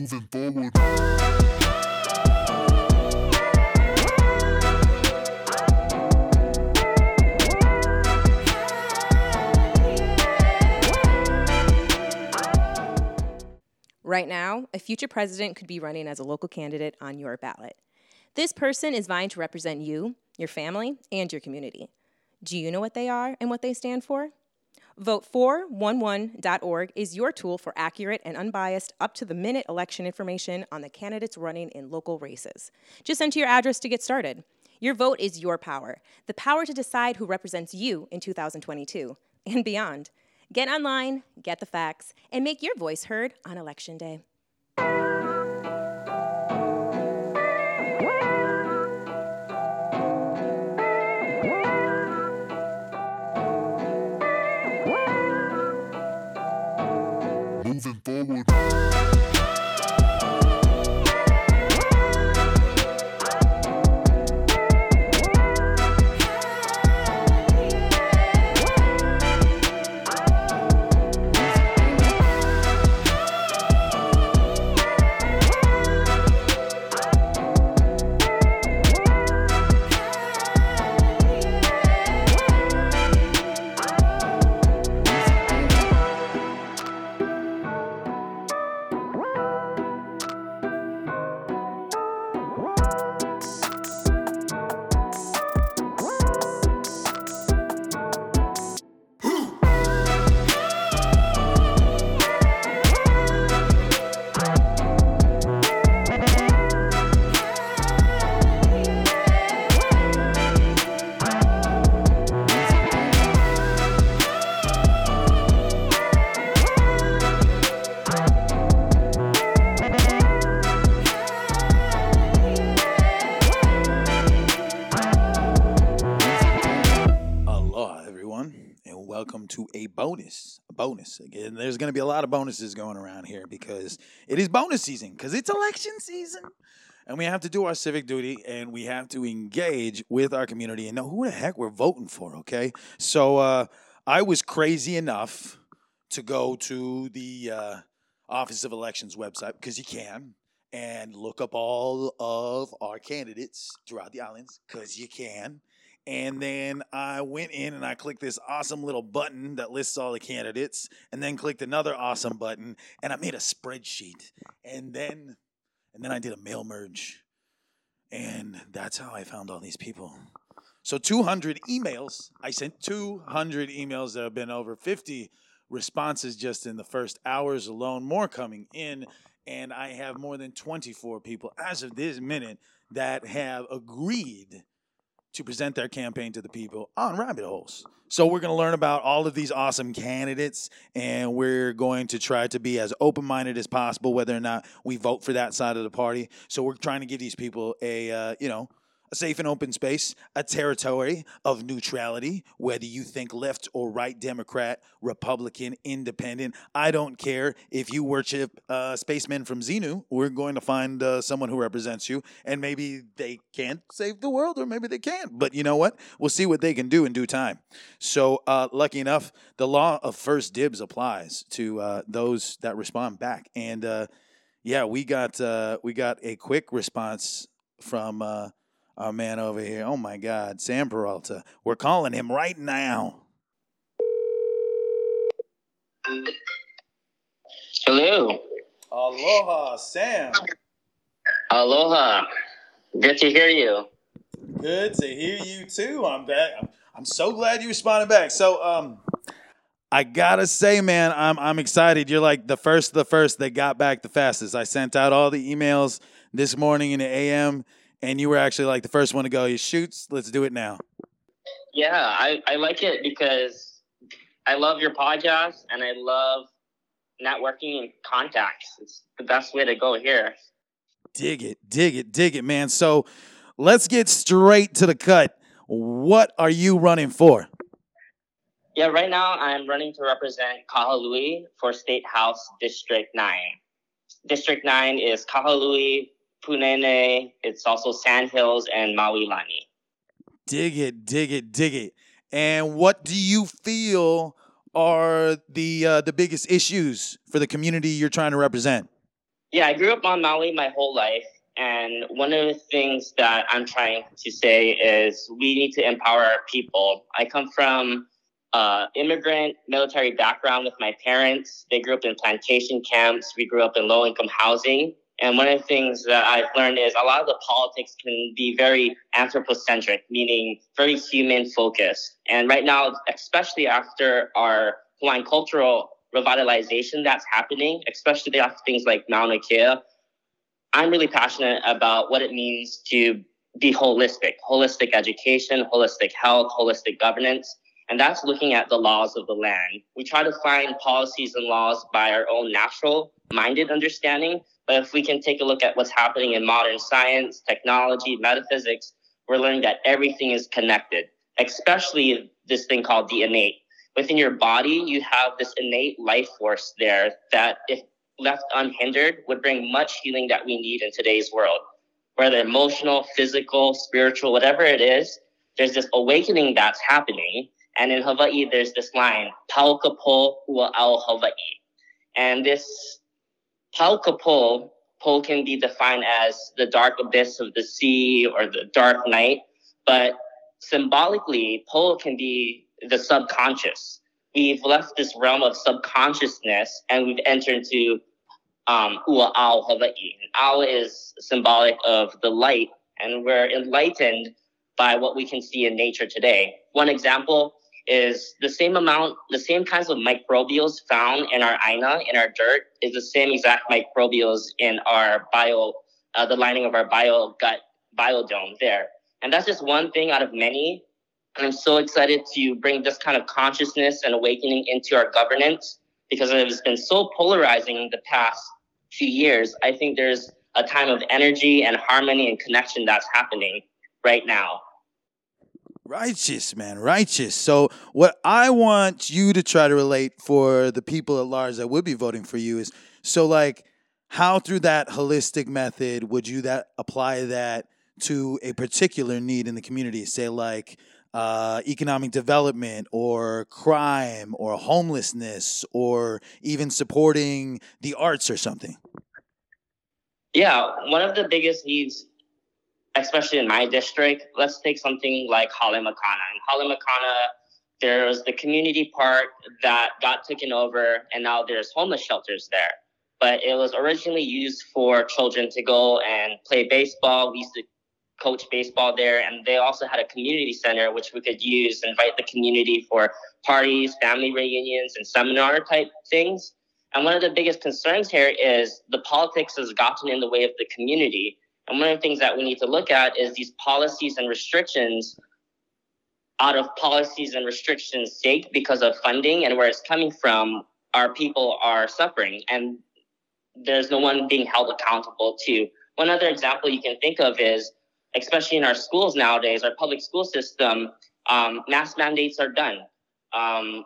Moving forward. Right now, a future president could be running as a local candidate on your ballot. This person is vying to represent you, your family, and your community. Do you know what they are and what they stand for? Vote411.org is your tool for accurate and unbiased, up to the minute election information on the candidates running in local races. Just enter your address to get started. Your vote is your power, the power to decide who represents you in 2022 and beyond. Get online, get the facts, and make your voice heard on Election Day. Moving forward. Welcome to a bonus. A bonus. Again, there's going to be a lot of bonuses going around here because it is bonus season, because it's election season. And we have to do our civic duty and we have to engage with our community and know who the heck we're voting for, okay? So uh, I was crazy enough to go to the uh, Office of Elections website because you can and look up all of our candidates throughout the islands because you can. And then I went in and I clicked this awesome little button that lists all the candidates, and then clicked another awesome button, and I made a spreadsheet. And then and then I did a mail merge. And that's how I found all these people. So 200 emails. I sent 200 emails. There have been over 50 responses just in the first hours alone, more coming in. And I have more than 24 people as of this minute that have agreed to present their campaign to the people on rabbit holes. So we're going to learn about all of these awesome candidates and we're going to try to be as open-minded as possible whether or not we vote for that side of the party. So we're trying to give these people a uh, you know, a safe and open space, a territory of neutrality, whether you think left or right, Democrat, Republican, Independent. I don't care if you worship uh, spacemen from Xenu. We're going to find uh, someone who represents you, and maybe they can't save the world, or maybe they can't. But you know what? We'll see what they can do in due time. So, uh, lucky enough, the law of first dibs applies to uh, those that respond back, and uh, yeah, we got uh, we got a quick response from uh, our man over here. Oh my God, Sam Peralta. We're calling him right now. Hello. Aloha, Sam. Aloha. Good to hear you. Good to hear you too. I'm back. I'm, so glad you responded back. So, um, I gotta say, man, I'm I'm excited. You're like the first, the first that got back the fastest. I sent out all the emails this morning in the AM, and you were actually like the first one to go. You shoots. Let's do it now. Yeah, I, I like it because I love your podcast and I love networking and contacts. It's the best way to go here. Dig it, dig it, dig it, man. So let's get straight to the cut. What are you running for? Yeah, right now I'm running to represent Kahului for State House District 9. District 9 is Kahului, Puunene, it's also Sand Hills and Maui Lani. Dig it, dig it, dig it. And what do you feel are the uh, the biggest issues for the community you're trying to represent? Yeah, I grew up on Maui my whole life. And one of the things that I'm trying to say is we need to empower our people. I come from uh, immigrant military background with my parents. They grew up in plantation camps. We grew up in low income housing. And one of the things that I've learned is a lot of the politics can be very anthropocentric, meaning very human focused. And right now, especially after our Hawaiian cultural revitalization that's happening, especially after things like Mauna Kea, I'm really passionate about what it means to be holistic, holistic education, holistic health, holistic governance. And that's looking at the laws of the land. We try to find policies and laws by our own natural minded understanding. But if we can take a look at what's happening in modern science, technology, metaphysics, we're learning that everything is connected, especially this thing called the innate. Within your body, you have this innate life force there that, if left unhindered, would bring much healing that we need in today's world. Whether emotional, physical, spiritual, whatever it is, there's this awakening that's happening and in Hawaii, there's this line, Paukapo ua ao Hawaii. And this Paukapo, po can be defined as the dark abyss of the sea or the dark night, but symbolically, po can be the subconscious. We've left this realm of subconsciousness and we've entered into um, ua ao Hawaii. Ao is symbolic of the light, and we're enlightened by what we can see in nature today. One example is the same amount, the same kinds of microbials found in our aina, in our dirt, is the same exact microbials in our bio, uh, the lining of our bio gut biodome there. And that's just one thing out of many. And I'm so excited to bring this kind of consciousness and awakening into our governance because it has been so polarizing the past few years. I think there's a time of energy and harmony and connection that's happening right now. Righteous, man, righteous. So, what I want you to try to relate for the people at large that would be voting for you is so, like, how through that holistic method would you that apply that to a particular need in the community? Say, like, uh, economic development or crime or homelessness or even supporting the arts or something? Yeah, one of the biggest needs especially in my district, let's take something like Hale Makana. In Hale Makana, was the community park that got taken over, and now there's homeless shelters there. But it was originally used for children to go and play baseball. We used to coach baseball there, and they also had a community center which we could use, invite the community for parties, family reunions, and seminar type things. And one of the biggest concerns here is the politics has gotten in the way of the community and one of the things that we need to look at is these policies and restrictions out of policies and restrictions sake because of funding and where it's coming from, our people are suffering and there's no one being held accountable to. One other example you can think of is, especially in our schools nowadays, our public school system, um, mask mandates are done. Um,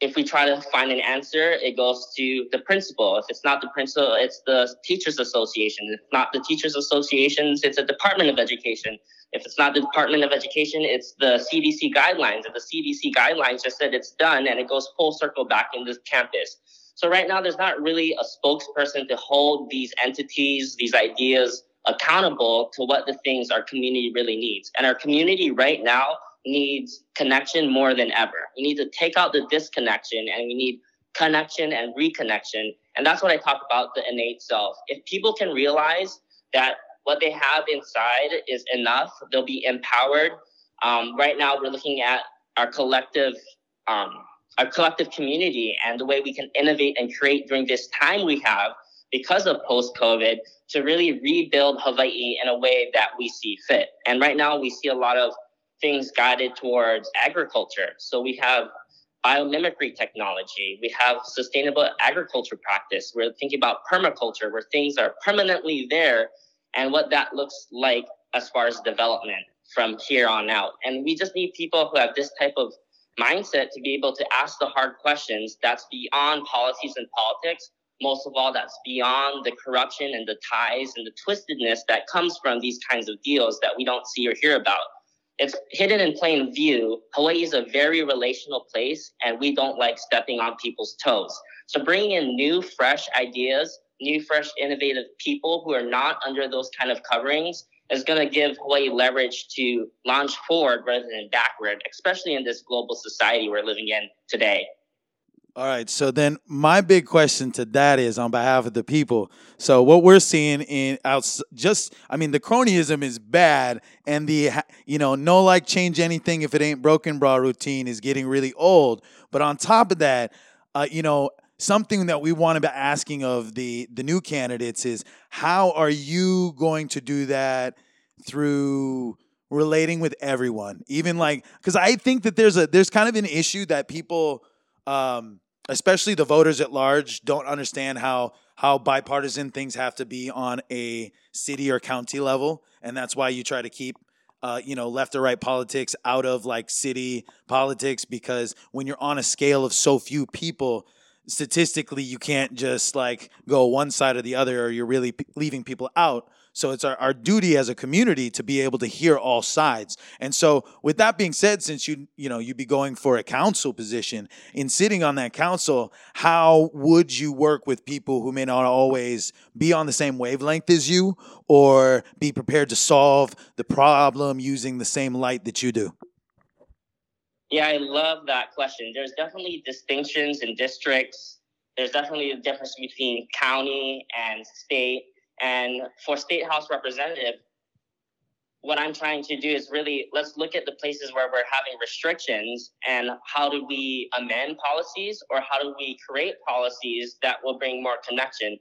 if we try to find an answer, it goes to the principal. If it's not the principal, it's the teachers association. If not the teachers associations, it's a department of education. If it's not the department of education, it's the CDC guidelines. If the CDC guidelines just said it's done and it goes full circle back in this campus. So right now, there's not really a spokesperson to hold these entities, these ideas accountable to what the things our community really needs. And our community right now needs connection more than ever. We need to take out the disconnection and we need connection and reconnection. And that's what I talk about the innate self. If people can realize that what they have inside is enough, they'll be empowered. Um, right now, we're looking at our collective. Um, our collective community and the way we can innovate and create during this time we have because of post COVID to really rebuild Hawaii in a way that we see fit. And right now, we see a lot of things guided towards agriculture. So we have biomimicry technology, we have sustainable agriculture practice. We're thinking about permaculture, where things are permanently there and what that looks like as far as development from here on out. And we just need people who have this type of mindset to be able to ask the hard questions that's beyond policies and politics. Most of all, that's beyond the corruption and the ties and the twistedness that comes from these kinds of deals that we don't see or hear about it's hidden in plain view. Hawaii is a very relational place, and we don't like stepping on people's toes. So bringing in new, fresh ideas, new, fresh, innovative people who are not under those kind of coverings is going to give Hawaii leverage to launch forward rather than backward, especially in this global society we're living in today. All right. So then my big question to that is on behalf of the people. So what we're seeing in out just I mean the cronyism is bad and the you know no like change anything if it ain't broken bra routine is getting really old. But on top of that, uh, you know, something that we want to be asking of the the new candidates is how are you going to do that through relating with everyone even like because i think that there's a there's kind of an issue that people um, especially the voters at large, don't understand how how bipartisan things have to be on a city or county level, and that's why you try to keep. Uh, you know, left or right politics out of like city politics because when you're on a scale of so few people, statistically, you can't just like go one side or the other, or you're really p- leaving people out. So it's our, our duty as a community to be able to hear all sides. And so with that being said, since you you know you'd be going for a council position, in sitting on that council, how would you work with people who may not always be on the same wavelength as you or be prepared to solve the problem using the same light that you do? Yeah, I love that question. There's definitely distinctions in districts. There's definitely a difference between county and state and for state house representative, what I'm trying to do is really let's look at the places where we're having restrictions and how do we amend policies or how do we create policies that will bring more connection.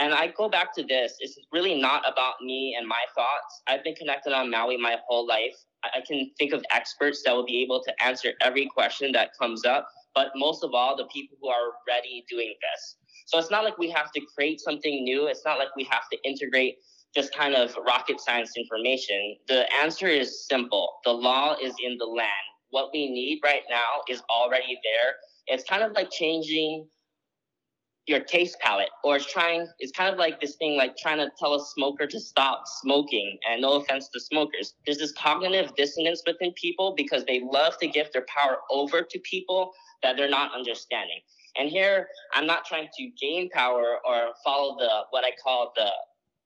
And I go back to this. It's really not about me and my thoughts. I've been connected on Maui my whole life. I can think of experts that will be able to answer every question that comes up, but most of all, the people who are already doing this. So it's not like we have to create something new. It's not like we have to integrate just kind of rocket science information. The answer is simple. The law is in the land. What we need right now is already there. It's kind of like changing your taste palette or it's trying it's kind of like this thing like trying to tell a smoker to stop smoking and no offense to smokers there's this cognitive dissonance within people because they love to give their power over to people that they're not understanding and here, I'm not trying to gain power or follow the what I call the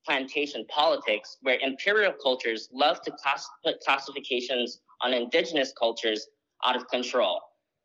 plantation politics, where imperial cultures love to class, put classifications on indigenous cultures out of control.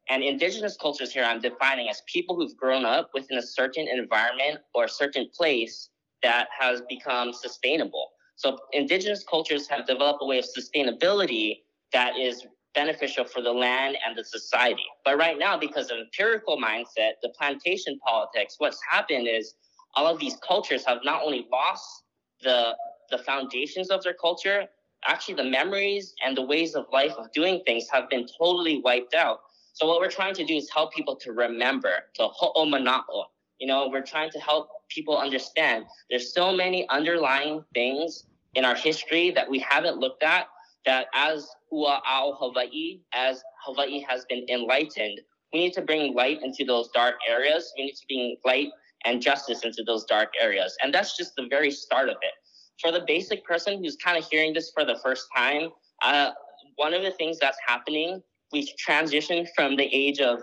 And indigenous cultures here, I'm defining as people who've grown up within a certain environment or a certain place that has become sustainable. So indigenous cultures have developed a way of sustainability that is beneficial for the land and the society. But right now, because of empirical mindset, the plantation politics, what's happened is all of these cultures have not only lost the the foundations of their culture, actually the memories and the ways of life of doing things have been totally wiped out. So what we're trying to do is help people to remember, to ho'omana'o. You know, we're trying to help people understand there's so many underlying things in our history that we haven't looked at that as Ua'au Hawaii, as Hawaii has been enlightened, we need to bring light into those dark areas. We need to bring light and justice into those dark areas. And that's just the very start of it. For the basic person who's kind of hearing this for the first time, uh, one of the things that's happening, we transition from the age of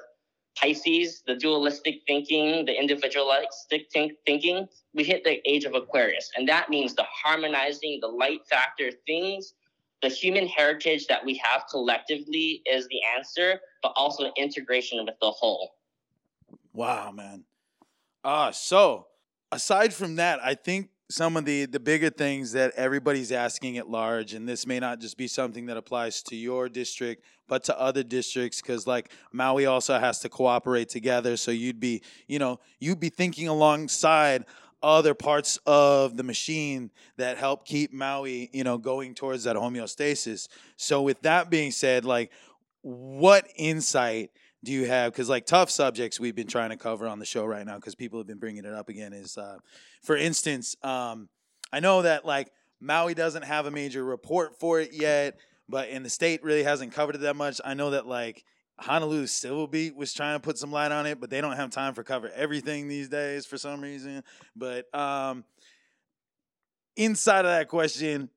Pisces, the dualistic thinking, the individualistic think- thinking, we hit the age of Aquarius. And that means the harmonizing, the light factor things the human heritage that we have collectively is the answer, but also integration with the whole. Wow, man. Uh, so aside from that, I think some of the the bigger things that everybody's asking at large and this may not just be something that applies to your district but to other districts because like maui also has to cooperate together so you'd be you know you'd be thinking alongside other parts of the machine that help keep Maui, you know, going towards that homeostasis. So with that being said, like what insight do you have because like tough subjects we've been trying to cover on the show right now because people have been bringing it up again is uh, for instance um, i know that like maui doesn't have a major report for it yet but in the state really hasn't covered it that much i know that like Honolulu Civil Beat was trying to put some light on it, but they don't have time for cover everything these days for some reason. But um, inside of that question,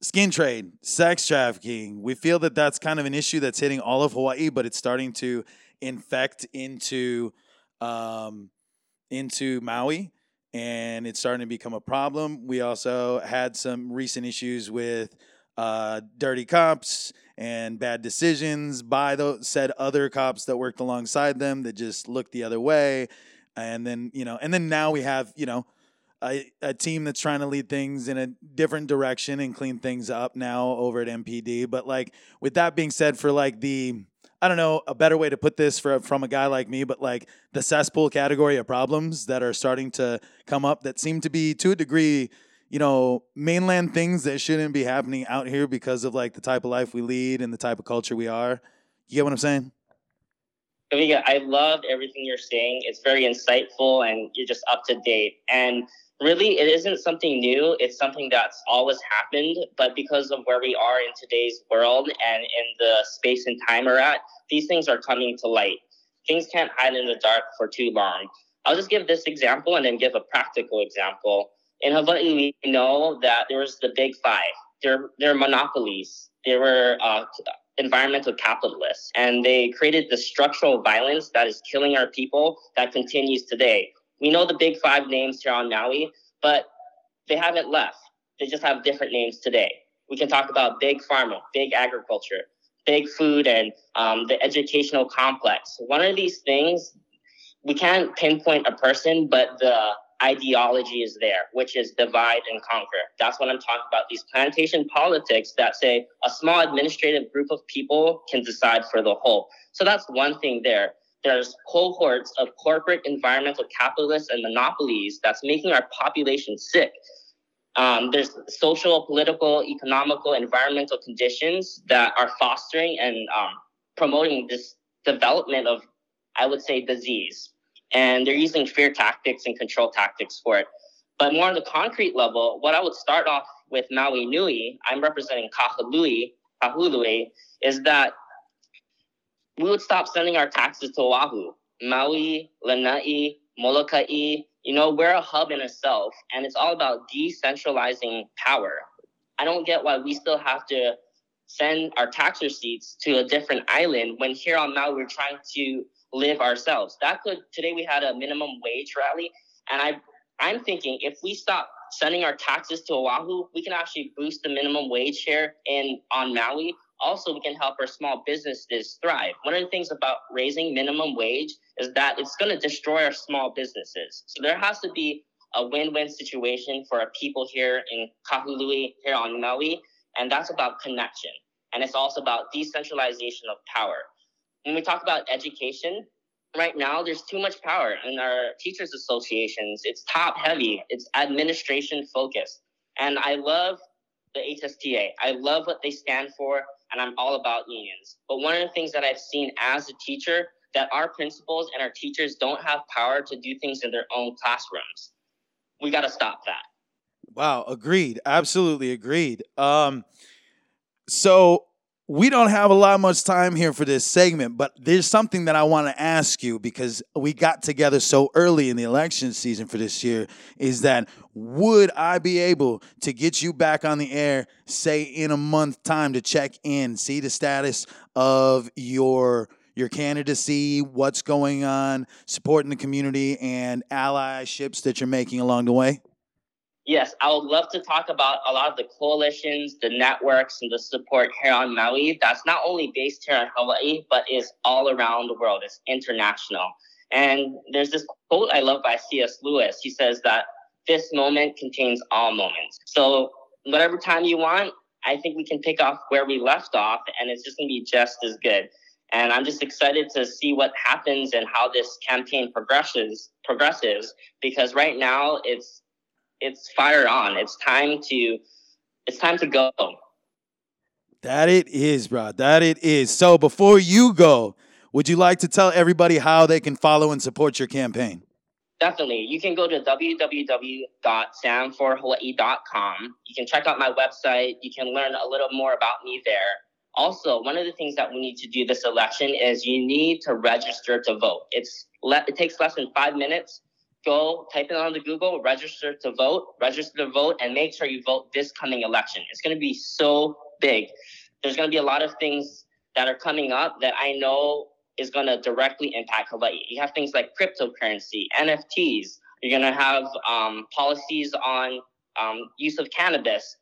skin trade, sex trafficking, we feel that that's kind of an issue that's hitting all of Hawaii, but it's starting to infect into um, into Maui. and it's starting to become a problem. We also had some recent issues with uh, dirty cops and bad decisions by those said other cops that worked alongside them that just looked the other way. And then, you know, and then now we have, you know, a, a team that's trying to lead things in a different direction and clean things up now over at MPD. But like with that being said, for like the I don't know a better way to put this for from a guy like me, but like the cesspool category of problems that are starting to come up that seem to be to a degree, you know, mainland things that shouldn't be happening out here because of like the type of life we lead and the type of culture we are. You get what I'm saying? I loved everything you're saying. It's very insightful and you're just up to date. And really it isn't something new it's something that's always happened but because of where we are in today's world and in the space and time we're at these things are coming to light things can't hide in the dark for too long i'll just give this example and then give a practical example in hawaii we know that there was the big five they're, they're monopolies they were uh, environmental capitalists and they created the structural violence that is killing our people that continues today we know the big five names here on Maui, but they haven't left. They just have different names today. We can talk about big pharma, big agriculture, big food, and um, the educational complex. One of these things, we can't pinpoint a person, but the ideology is there, which is divide and conquer. That's what I'm talking about. These plantation politics that say a small administrative group of people can decide for the whole. So that's one thing there there's cohorts of corporate environmental capitalists and monopolies that's making our population sick. Um, there's social, political, economical, environmental conditions that are fostering and um, promoting this development of, I would say, disease. And they're using fear tactics and control tactics for it. But more on the concrete level, what I would start off with Maui Nui, I'm representing Kahului, Kahului, is that we would stop sending our taxes to Oahu. Maui, Lanai, Molokai, you know, we're a hub in itself, and it's all about decentralizing power. I don't get why we still have to send our tax receipts to a different island when here on Maui we're trying to live ourselves. That could today we had a minimum wage rally, and I I'm thinking if we stop sending our taxes to Oahu, we can actually boost the minimum wage here in on Maui also we can help our small businesses thrive. One of the things about raising minimum wage is that it's going to destroy our small businesses. So there has to be a win-win situation for our people here in Kahului, here on Maui, and that's about connection. And it's also about decentralization of power. When we talk about education, right now there's too much power in our teachers associations. It's top heavy, it's administration focused. And I love the HSTA. I love what they stand for and I'm all about unions. But one of the things that I've seen as a teacher that our principals and our teachers don't have power to do things in their own classrooms. We got to stop that. Wow, agreed. Absolutely agreed. Um, so we don't have a lot much time here for this segment, but there's something that I want to ask you because we got together so early in the election season for this year. Is that would I be able to get you back on the air, say in a month time, to check in, see the status of your your candidacy, what's going on, supporting the community, and allyships that you're making along the way? Yes, I would love to talk about a lot of the coalitions, the networks, and the support here on Maui. That's not only based here in Hawaii, but is all around the world. It's international. And there's this quote I love by C.S. Lewis. He says that this moment contains all moments. So whatever time you want, I think we can pick off where we left off, and it's just going to be just as good. And I'm just excited to see what happens and how this campaign progresses progresses because right now it's it's fire on. It's time to it's time to go. That it is, bro. That it is. So before you go, would you like to tell everybody how they can follow and support your campaign? Definitely. You can go to www.samforhawaii.com. You can check out my website. You can learn a little more about me there. Also, one of the things that we need to do this election is you need to register to vote. It's le- it takes less than five minutes go type it on the Google, register to vote, register to vote, and make sure you vote this coming election. It's going to be so big. There's going to be a lot of things that are coming up that I know is going to directly impact Hawaii. You have things like cryptocurrency, NFTs. You're going to have um, policies on um, use of cannabis,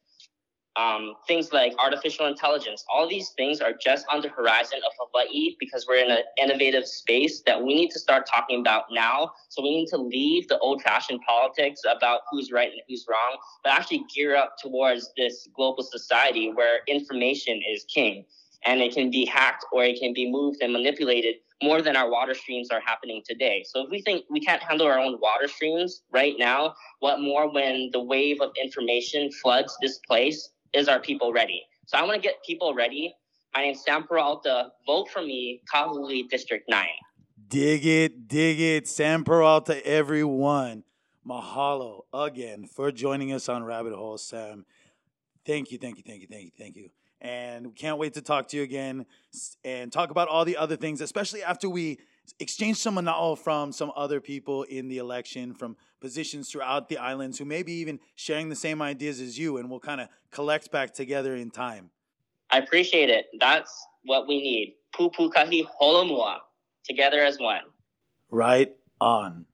um, things like artificial intelligence. All these things are just on the horizon of Hawaii because we're in an innovative space that we need to start talking about now. So we need to leave the old fashioned politics about who's right and who's wrong, but actually gear up towards this global society where information is king and it can be hacked or it can be moved and manipulated more than our water streams are happening today. So if we think we can't handle our own water streams right now, what more when the wave of information floods this place? Is our people ready? So I want to get people ready. My name's Sam Peralta. Vote for me, Kahului District 9. Dig it, dig it. Sam Peralta, everyone. Mahalo again for joining us on Rabbit Hole, Sam. Thank you, thank you, thank you, thank you, thank you. And we can't wait to talk to you again and talk about all the other things, especially after we exchange some manao from some other people in the election, from positions throughout the islands who may be even sharing the same ideas as you, and we'll kind of collect back together in time. I appreciate it. That's what we need. Pupukahi Holomua, together as one. Right on.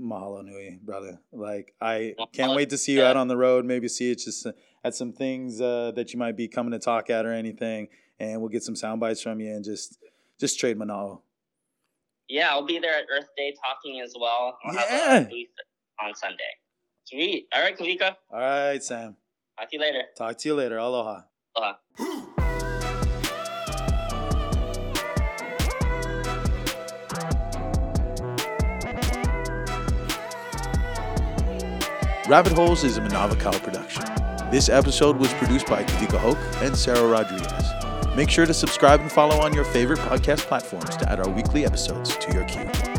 Mahalo nui, brother. Like I can't wait to see you out on the road. Maybe see you just at some things uh, that you might be coming to talk at or anything, and we'll get some sound bites from you and just just trade manao. Yeah, I'll be there at Earth Day talking as well. I'll Yeah. A booth on Sunday. Sweet. All right, Kawika. All right, Sam. Talk to you later. Talk to you later. Aloha. Aloha. Rabbit Holes is a Manawa Kau production. This episode was produced by Kawika Hoke and Sarah Rodriguez. Make sure to subscribe and follow on your favorite podcast platforms to add our weekly episodes to your queue.